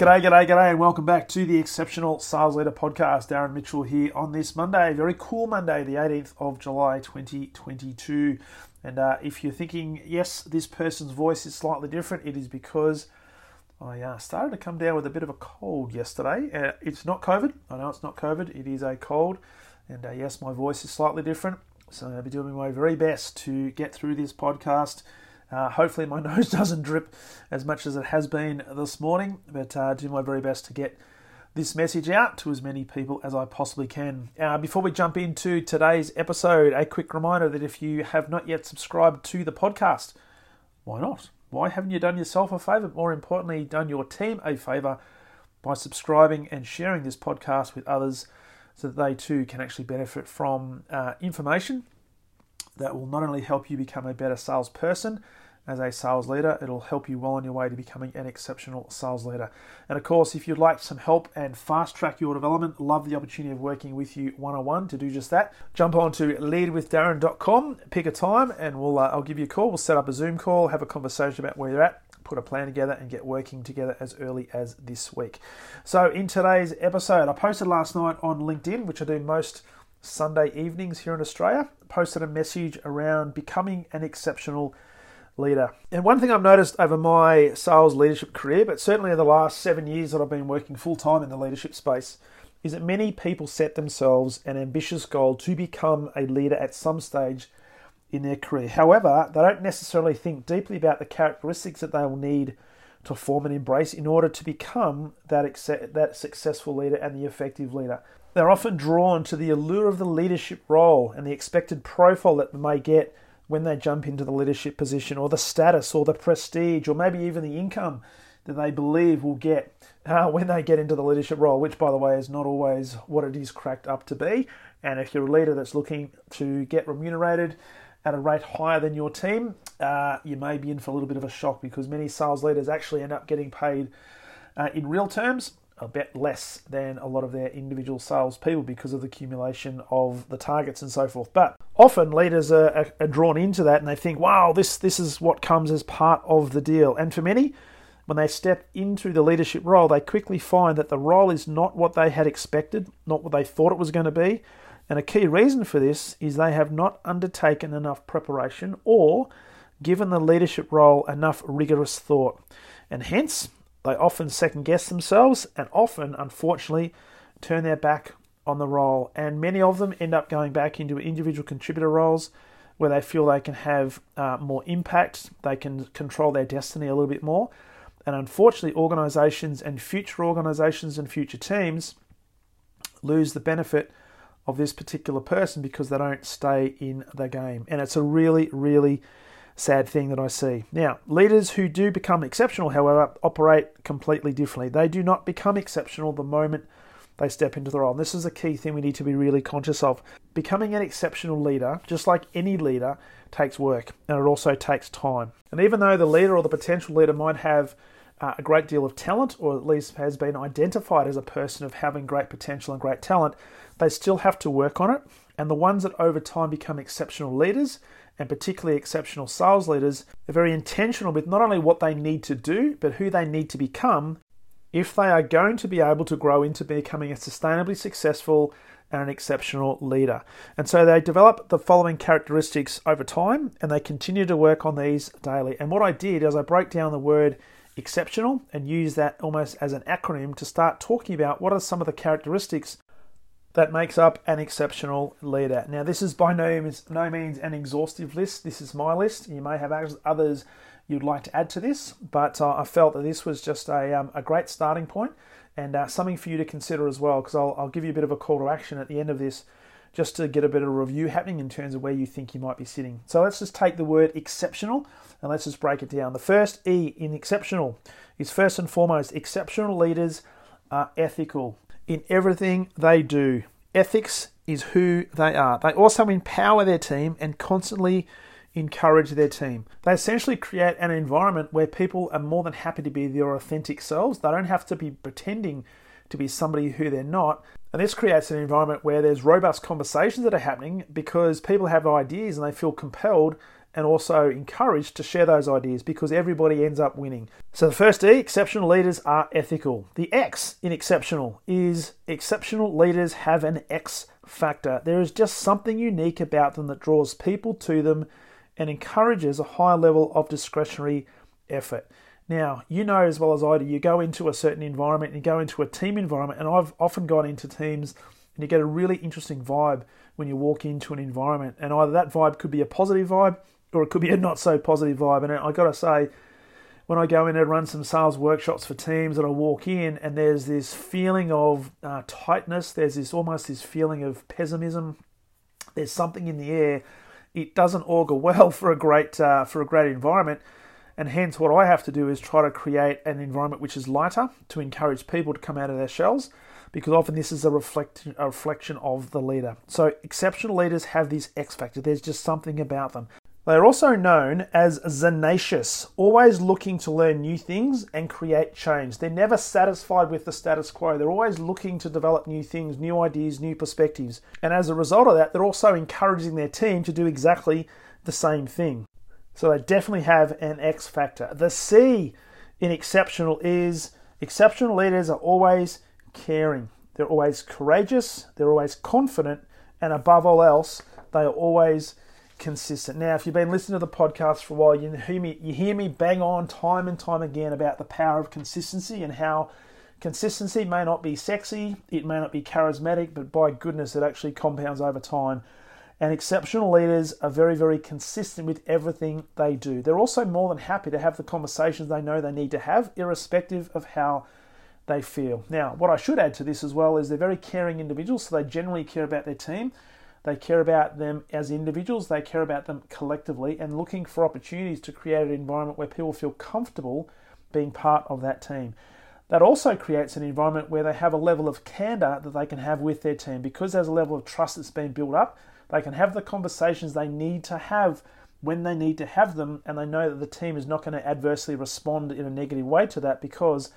G'day, g'day, g'day, and welcome back to the Exceptional Sales Leader Podcast. Darren Mitchell here on this Monday, very cool Monday, the 18th of July 2022. And uh, if you're thinking, yes, this person's voice is slightly different, it is because I uh, started to come down with a bit of a cold yesterday. Uh, it's not COVID, I know it's not COVID, it is a cold. And uh, yes, my voice is slightly different, so I'll be doing my very best to get through this podcast uh, hopefully, my nose doesn't drip as much as it has been this morning, but uh, do my very best to get this message out to as many people as I possibly can. Uh, before we jump into today's episode, a quick reminder that if you have not yet subscribed to the podcast, why not? Why haven't you done yourself a favour? More importantly, done your team a favour by subscribing and sharing this podcast with others so that they too can actually benefit from uh, information that will not only help you become a better salesperson, as a sales leader. It'll help you well on your way to becoming an exceptional sales leader. And of course, if you'd like some help and fast track your development, love the opportunity of working with you one on one to do just that. Jump on to leadwithdarren.com, pick a time, and we'll uh, I'll give you a call. We'll set up a Zoom call, have a conversation about where you're at. Put a plan together and get working together as early as this week. So, in today's episode, I posted last night on LinkedIn, which I do most Sunday evenings here in Australia, posted a message around becoming an exceptional leader. And one thing I've noticed over my sales leadership career, but certainly in the last seven years that I've been working full time in the leadership space, is that many people set themselves an ambitious goal to become a leader at some stage in their career. However, they don't necessarily think deeply about the characteristics that they will need to form and embrace in order to become that, that successful leader and the effective leader. They're often drawn to the allure of the leadership role and the expected profile that they may get when they jump into the leadership position, or the status, or the prestige, or maybe even the income that they believe will get uh, when they get into the leadership role, which, by the way, is not always what it is cracked up to be. And if you're a leader that's looking to get remunerated at a rate higher than your team, uh, you may be in for a little bit of a shock because many sales leaders actually end up getting paid uh, in real terms a bit less than a lot of their individual salespeople because of the accumulation of the targets and so forth. But often leaders are, are, drawn into that and they think, wow, this, this is what comes as part of the deal. And for many, when they step into the leadership role, they quickly find that the role is not what they had expected, not what they thought it was going to be. And a key reason for this is they have not undertaken enough preparation or given the leadership role enough rigorous thought. And hence, they often second guess themselves and often, unfortunately, turn their back on the role. And many of them end up going back into individual contributor roles where they feel they can have uh, more impact, they can control their destiny a little bit more. And unfortunately, organizations and future organizations and future teams lose the benefit of this particular person because they don't stay in the game. And it's a really, really sad thing that I see. Now, leaders who do become exceptional, however, operate completely differently. They do not become exceptional the moment they step into the role. And this is a key thing we need to be really conscious of. Becoming an exceptional leader, just like any leader, takes work and it also takes time. And even though the leader or the potential leader might have uh, a great deal of talent, or at least has been identified as a person of having great potential and great talent, they still have to work on it. And the ones that over time become exceptional leaders and particularly exceptional sales leaders, are very intentional with not only what they need to do, but who they need to become if they are going to be able to grow into becoming a sustainably successful and an exceptional leader. And so they develop the following characteristics over time and they continue to work on these daily. And what I did is I broke down the word exceptional and use that almost as an acronym to start talking about what are some of the characteristics that makes up an exceptional leader. Now, this is by no means, no means an exhaustive list. This is my list. You may have others you'd like to add to this, but uh, I felt that this was just a, um, a great starting point and uh, something for you to consider as well, because I'll, I'll give you a bit of a call to action at the end of this just to get a bit of a review happening in terms of where you think you might be sitting. So let's just take the word exceptional and let's just break it down. The first E in exceptional is first and foremost exceptional leaders are ethical in everything they do. Ethics is who they are. They also empower their team and constantly encourage their team. They essentially create an environment where people are more than happy to be their authentic selves. They don't have to be pretending to be somebody who they're not. And this creates an environment where there's robust conversations that are happening because people have ideas and they feel compelled and also encouraged to share those ideas because everybody ends up winning. So the first E, exceptional leaders are ethical. The X in exceptional is exceptional leaders have an X factor. There is just something unique about them that draws people to them and encourages a high level of discretionary effort. Now, you know as well as I do, you go into a certain environment, you go into a team environment, and I've often gone into teams and you get a really interesting vibe when you walk into an environment. And either that vibe could be a positive vibe or it could be a not so positive vibe. And I got to say, when I go in and run some sales workshops for teams and I walk in and there's this feeling of uh, tightness, there's this almost this feeling of pessimism, there's something in the air. It doesn't augur well for a great uh, for a great environment and hence what I have to do is try to create an environment which is lighter to encourage people to come out of their shells because often this is a, reflect, a reflection of the leader. So exceptional leaders have this X factor. There's just something about them. They are also known as Zenacious, always looking to learn new things and create change. They're never satisfied with the status quo. They're always looking to develop new things, new ideas, new perspectives. And as a result of that, they're also encouraging their team to do exactly the same thing. So they definitely have an X factor. The C in exceptional is exceptional leaders are always caring. They're always courageous, they're always confident, and above all else, they are always consistent. Now, if you've been listening to the podcast for a while, you hear me you hear me bang on time and time again about the power of consistency and how consistency may not be sexy, it may not be charismatic, but by goodness, it actually compounds over time. And exceptional leaders are very, very consistent with everything they do. They're also more than happy to have the conversations they know they need to have, irrespective of how they feel. Now, what I should add to this as well is they're very caring individuals, so they generally care about their team. They care about them as individuals, they care about them collectively, and looking for opportunities to create an environment where people feel comfortable being part of that team. That also creates an environment where they have a level of candor that they can have with their team because there's a level of trust that's been built up they can have the conversations they need to have when they need to have them, and they know that the team is not going to adversely respond in a negative way to that because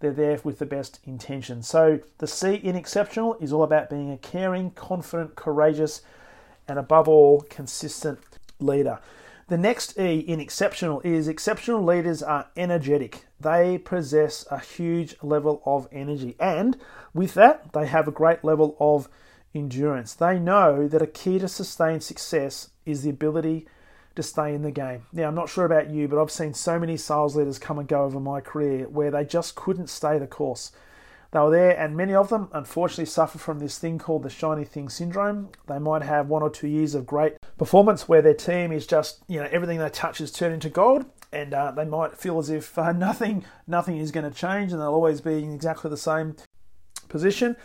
they're there with the best intention. So the C in exceptional is all about being a caring, confident, courageous, and above all, consistent leader. The next E in exceptional is exceptional leaders are energetic. They possess a huge level of energy, and with that, they have a great level of endurance. They know that a key to sustained success is the ability to stay in the game. Now, I'm not sure about you, but I've seen so many sales leaders come and go over my career where they just couldn't stay the course. They were there, and many of them unfortunately suffer from this thing called the shiny thing syndrome. They might have one or two years of great performance where their team is just, you know, everything they touch is turned into gold, and uh, they might feel as if uh, nothing, nothing is going to change, and they'll always be in exactly the same position.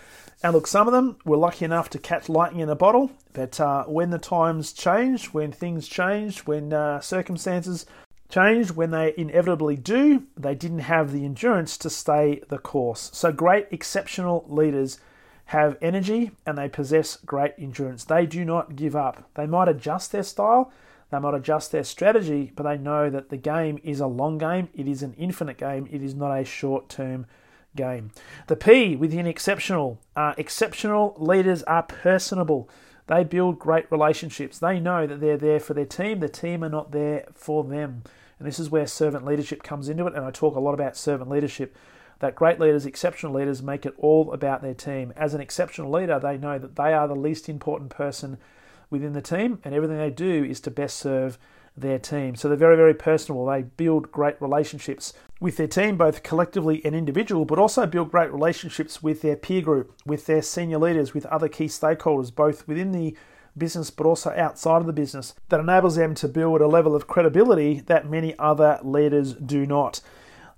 And look, some of them were lucky enough to catch lightning in a bottle, but uh, when the times changed, when things changed, when uh, circumstances changed, when they inevitably do, they didn't have the endurance to stay the course. So, great, exceptional leaders have energy and they possess great endurance. They do not give up. They might adjust their style, they might adjust their strategy, but they know that the game is a long game, it is an infinite game, it is not a short term game. The P within exceptional. Uh, exceptional leaders are personable. They build great relationships. They know that they're there for their team. The team are not there for them. And this is where servant leadership comes into it. And I talk a lot about servant leadership. That great leaders, exceptional leaders, make it all about their team. As an exceptional leader, they know that they are the least important person within the team, and everything they do is to best serve their team. So they're very, very personable. They build great relationships with their team, both collectively and individual, but also build great relationships with their peer group, with their senior leaders, with other key stakeholders, both within the business but also outside of the business, that enables them to build a level of credibility that many other leaders do not.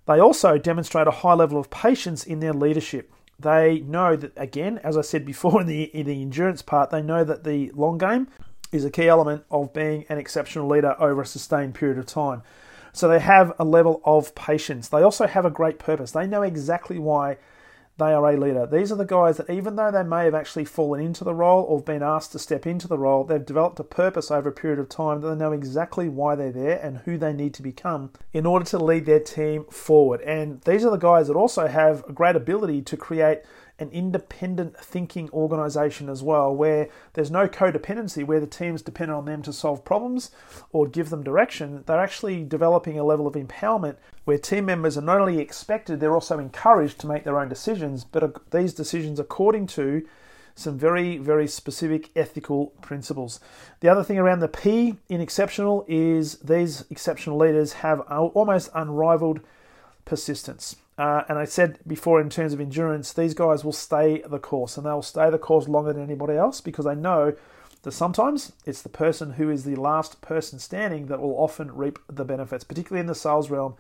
They also demonstrate a high level of patience in their leadership. They know that, again, as I said before in the, in the endurance part, they know that the long game is a key element of being an exceptional leader over a sustained period of time. So they have a level of patience. They also have a great purpose. They know exactly why they are a leader. These are the guys that, even though they may have actually fallen into the role or been asked to step into the role, they've developed a purpose over a period of time that they know exactly why they're there and who they need to become in order to lead their team forward. And these are the guys that also have a great ability to create an independent thinking organization as well, where there's no codependency, where the team's dependent on them to solve problems or give them direction. They're actually developing a level of empowerment where team members are not only expected, they're also encouraged to make their own decisions, but these decisions according to some very, very specific ethical principles. The other thing around the P in exceptional is these exceptional leaders have almost unrivaled persistence. Uh, and I said before, in terms of endurance, these guys will stay the course and they'll stay the course longer than anybody else because they know that sometimes it's the person who is the last person standing that will often reap the benefits, particularly in the sales realm,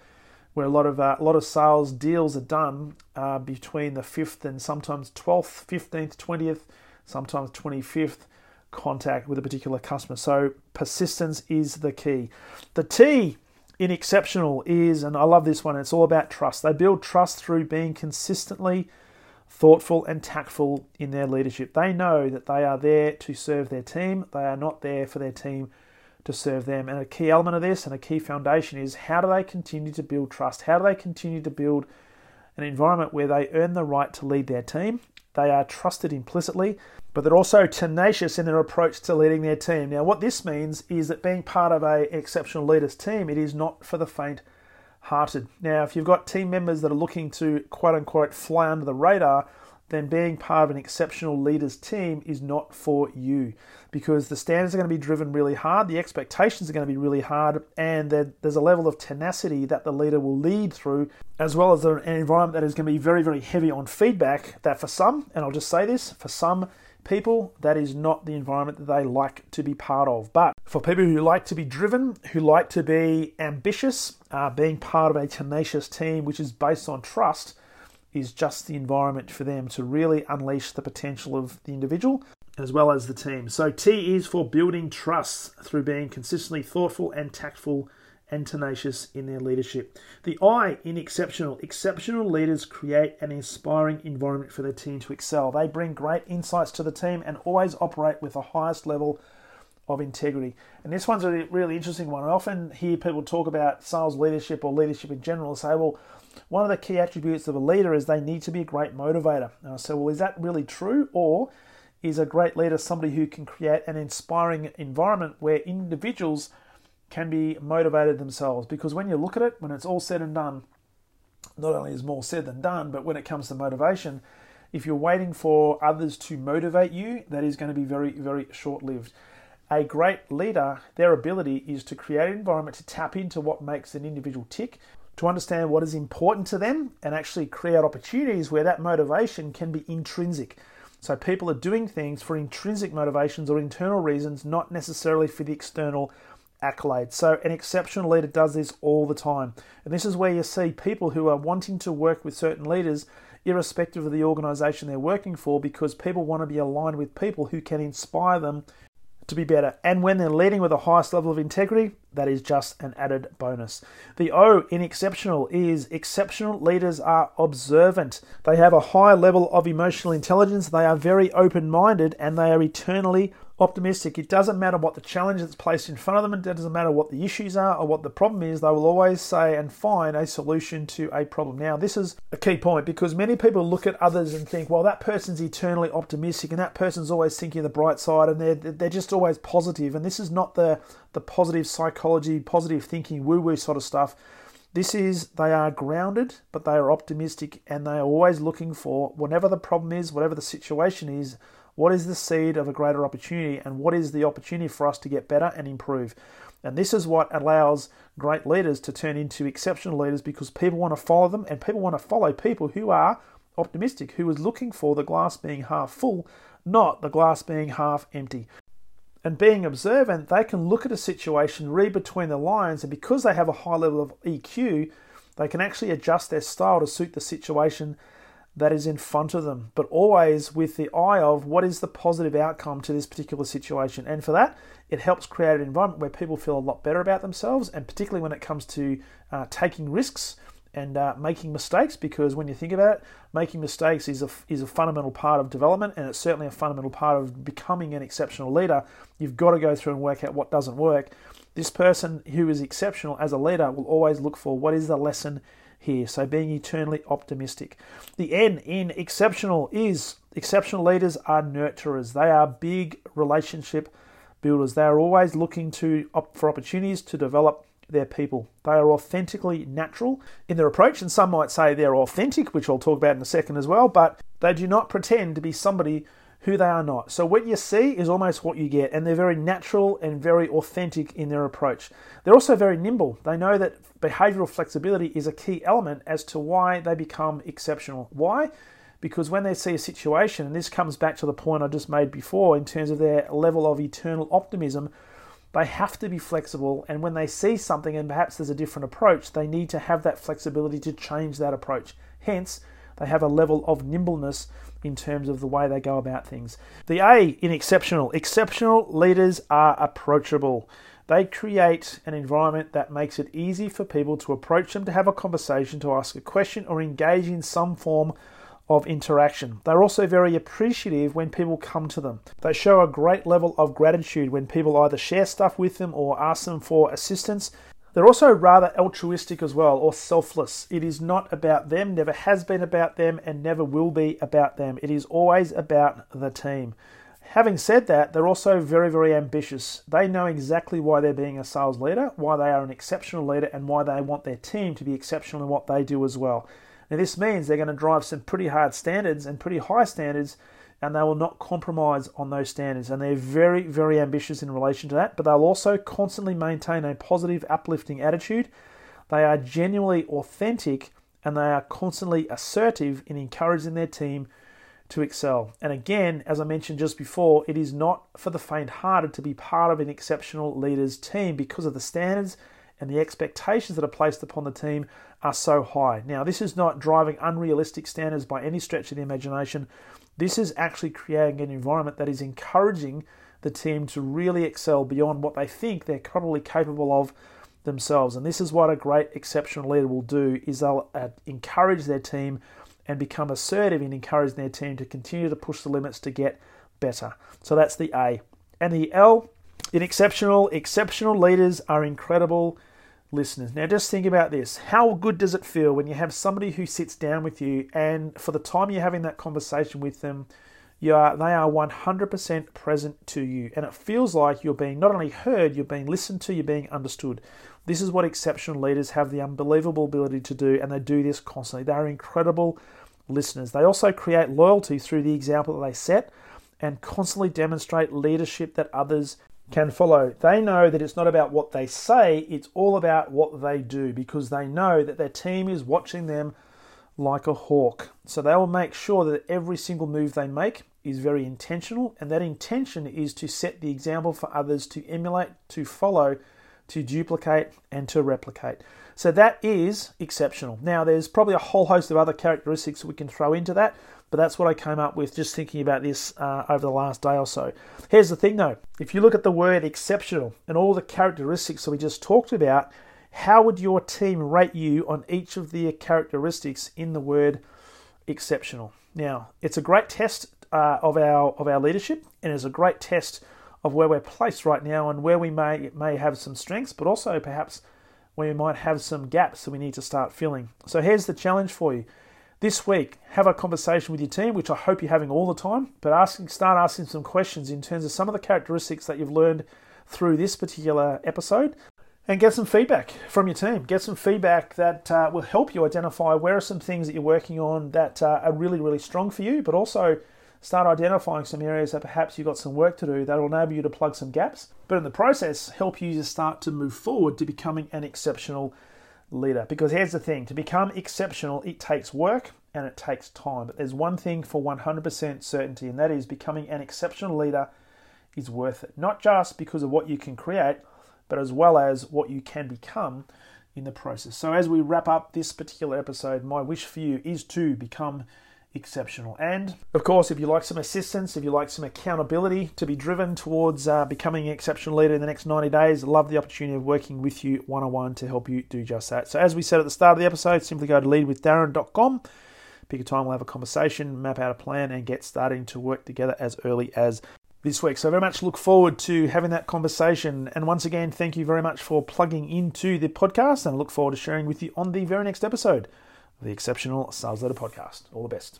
where a lot of uh, a lot of sales deals are done uh, between the fifth and sometimes twelfth, fifteenth, twentieth, sometimes twenty fifth contact with a particular customer. So persistence is the key. The T in exceptional is, and I love this one, it's all about trust. They build trust through being consistently thoughtful and tactful in their leadership. They know that they are there to serve their team, they are not there for their team to serve them. And a key element of this and a key foundation is how do they continue to build trust? How do they continue to build an environment where they earn the right to lead their team? They are trusted implicitly but they're also tenacious in their approach to leading their team. Now, what this means is that being part of a exceptional leaders team, it is not for the faint hearted. Now, if you've got team members that are looking to quote unquote fly under the radar, then being part of an exceptional leaders team is not for you because the standards are going to be driven really hard, the expectations are going to be really hard, and there's a level of tenacity that the leader will lead through, as well as an environment that is going to be very, very heavy on feedback. That for some, and I'll just say this, for some, people, that is not the environment that they like to be part of. But for people who like to be driven, who like to be ambitious, uh, being part of a tenacious team which is based on trust is just the environment for them to really unleash the potential of the individual as well as the team. So T is for building trust through being consistently thoughtful and tactful and tenacious in their leadership. The I in exceptional. Exceptional leaders create an inspiring environment for their team to excel. They bring great insights to the team and always operate with the highest level of integrity. And this one's a really interesting one. I often hear people talk about sales leadership or leadership in general say, well, one of the key attributes of a leader is they need to be a great motivator. And I say, well, is that really true? Or is a great leader somebody who can create an inspiring environment where individuals can be motivated themselves. Because when you look at it, when it's all said and done, not only is more said than done, but when it comes to motivation, if you're waiting for others to motivate you, that is going to be very, very short lived. A great leader, their ability is to create an environment to tap into what makes an individual tick, to understand what is important to them, and actually create opportunities where that motivation can be intrinsic. So people are doing things for intrinsic motivations or internal reasons, not necessarily for the external accolades. So, an exceptional leader does this all the time. And this is where you see people who are wanting to work with certain leaders, irrespective of the organization they're working for, because people want to be aligned with people who can inspire them to be better. And when they're leading with the highest level of integrity, that is just an added bonus. The O in exceptional is exceptional leaders are observant. They have a high level of emotional intelligence, they are very open minded, and they are eternally optimistic. It doesn't matter what the challenge that's placed in front of them, it doesn't matter what the issues are or what the problem is, they will always say and find a solution to a problem. Now, this is a key point because many people look at others and think, well, that person's eternally optimistic and that person's always thinking of the bright side and they're, they're just always positive. And this is not the, the positive psychology, positive thinking, woo woo sort of stuff. This is they are grounded, but they are optimistic and they are always looking for whatever the problem is, whatever the situation is, what is the seed of a greater opportunity, and what is the opportunity for us to get better and improve? And this is what allows great leaders to turn into exceptional leaders because people want to follow them and people want to follow people who are optimistic, who is looking for the glass being half full, not the glass being half empty. And being observant, they can look at a situation, read between the lines, and because they have a high level of EQ, they can actually adjust their style to suit the situation that is in front of them, but always with the eye of what is the positive outcome to this particular situation. And for that, it helps create an environment where people feel a lot better about themselves, and particularly when it comes to uh, taking risks and uh, making mistakes because when you think about it, making mistakes is a, is a fundamental part of development and it's certainly a fundamental part of becoming an exceptional leader. You've got to go through and work out what doesn't work. This person who is exceptional as a leader will always look for what is the lesson here. So being eternally optimistic. The N in exceptional is exceptional leaders are nurturers. They are big relationship builders. They are always looking to for opportunities to develop their people. They are authentically natural in their approach, and some might say they're authentic, which I'll talk about in a second as well, but they do not pretend to be somebody who they are not. So what you see is almost what you get, and they're very natural and very authentic in their approach. They're also very nimble. They know that behavioral flexibility is a key element as to why they become exceptional. Why? Because when they see a situation, and this comes back to the point I just made before in terms of their level of eternal optimism, they have to be flexible. And when they see something and perhaps there's a different approach, they need to have that flexibility to change that approach. Hence, they have a level of nimbleness in terms of the way they go about things. The A in exceptional exceptional leaders are approachable. They create an environment that makes it easy for people to approach them, to have a conversation, to ask a question, or engage in some form of interaction. They're also very appreciative when people come to them. They show a great level of gratitude when people either share stuff with them or ask them for assistance. They're also rather altruistic as well, or selfless. It is not about them, never has been about them, and never will be about them. It is always about the team. Having said that, they're also very, very ambitious. They know exactly why they're being a sales leader, why they are an exceptional leader, and why they want their team to be exceptional in what they do as well. Now, this means they're going to drive some pretty hard standards and pretty high standards and they will not compromise on those standards. And they're very, very ambitious in relation to that, but they'll also constantly maintain a positive, uplifting attitude. They are genuinely authentic and they are constantly assertive in encouraging their team to excel. And again, as I mentioned just before, it is not for the faint hearted to be part of an exceptional leader's team because of the standards and the expectations that are placed upon the team are so high. Now, this is not driving unrealistic standards by any stretch of the imagination. This is actually creating an environment that is encouraging the team to really excel beyond what they think they're probably capable of themselves. And this is what a great exceptional leader will do is they'll uh, encourage their team and become assertive in encouraging their team to continue to push the limits to get better. So that's the A. And the L in exceptional, exceptional leaders are incredible listeners. Now, just think about this. How good does it feel when you have somebody who sits down with you and for the time you're having that conversation with them, you are, they are 100% present to you. And it feels like you're being not only heard, you're being listened to, you're being understood. This is what exceptional leaders have the unbelievable ability to do, and they do this constantly. They are incredible listeners. They also create loyalty through the example that they set and constantly demonstrate leadership that others can follow. They know that it's not about what they say, it's all about what they do because they know that their team is watching them like a hawk. So they will make sure that every single move they make is very intentional, and that intention is to set the example for others to emulate, to follow, to duplicate, and to replicate. So that is exceptional. Now, there's probably a whole host of other characteristics we can throw into that, but that's what I came up with just thinking about this uh, over the last day or so. Here's the thing though if you look at the word exceptional and all the characteristics that we just talked about, how would your team rate you on each of the characteristics in the word exceptional? Now, it's a great test uh, of our of our leadership, and it's a great test of where we're placed right now and where we may may have some strengths, but also perhaps where we might have some gaps that we need to start filling. So here's the challenge for you. This week, have a conversation with your team, which I hope you're having all the time, but asking, start asking some questions in terms of some of the characteristics that you've learned through this particular episode and get some feedback from your team. Get some feedback that uh, will help you identify where are some things that you're working on that uh, are really, really strong for you, but also start identifying some areas that perhaps you've got some work to do that will enable you to plug some gaps, but in the process, help you to start to move forward to becoming an exceptional leader. Because here's the thing to become exceptional, it takes work and it takes time. But there's one thing for 100% certainty, and that is becoming an exceptional leader is worth it. Not just because of what you can create, but as well as what you can become in the process. So, as we wrap up this particular episode, my wish for you is to become exceptional. And of course, if you like some assistance, if you like some accountability to be driven towards uh, becoming an exceptional leader in the next 90 days, love the opportunity of working with you one on one to help you do just that. So, as we said at the start of the episode, simply go to leadwithdarren.com, pick a time, we'll have a conversation, map out a plan, and get starting to work together as early as this week. So, very much look forward to having that conversation. And once again, thank you very much for plugging into the podcast and I look forward to sharing with you on the very next episode of the Exceptional Sales Leader Podcast. All the best.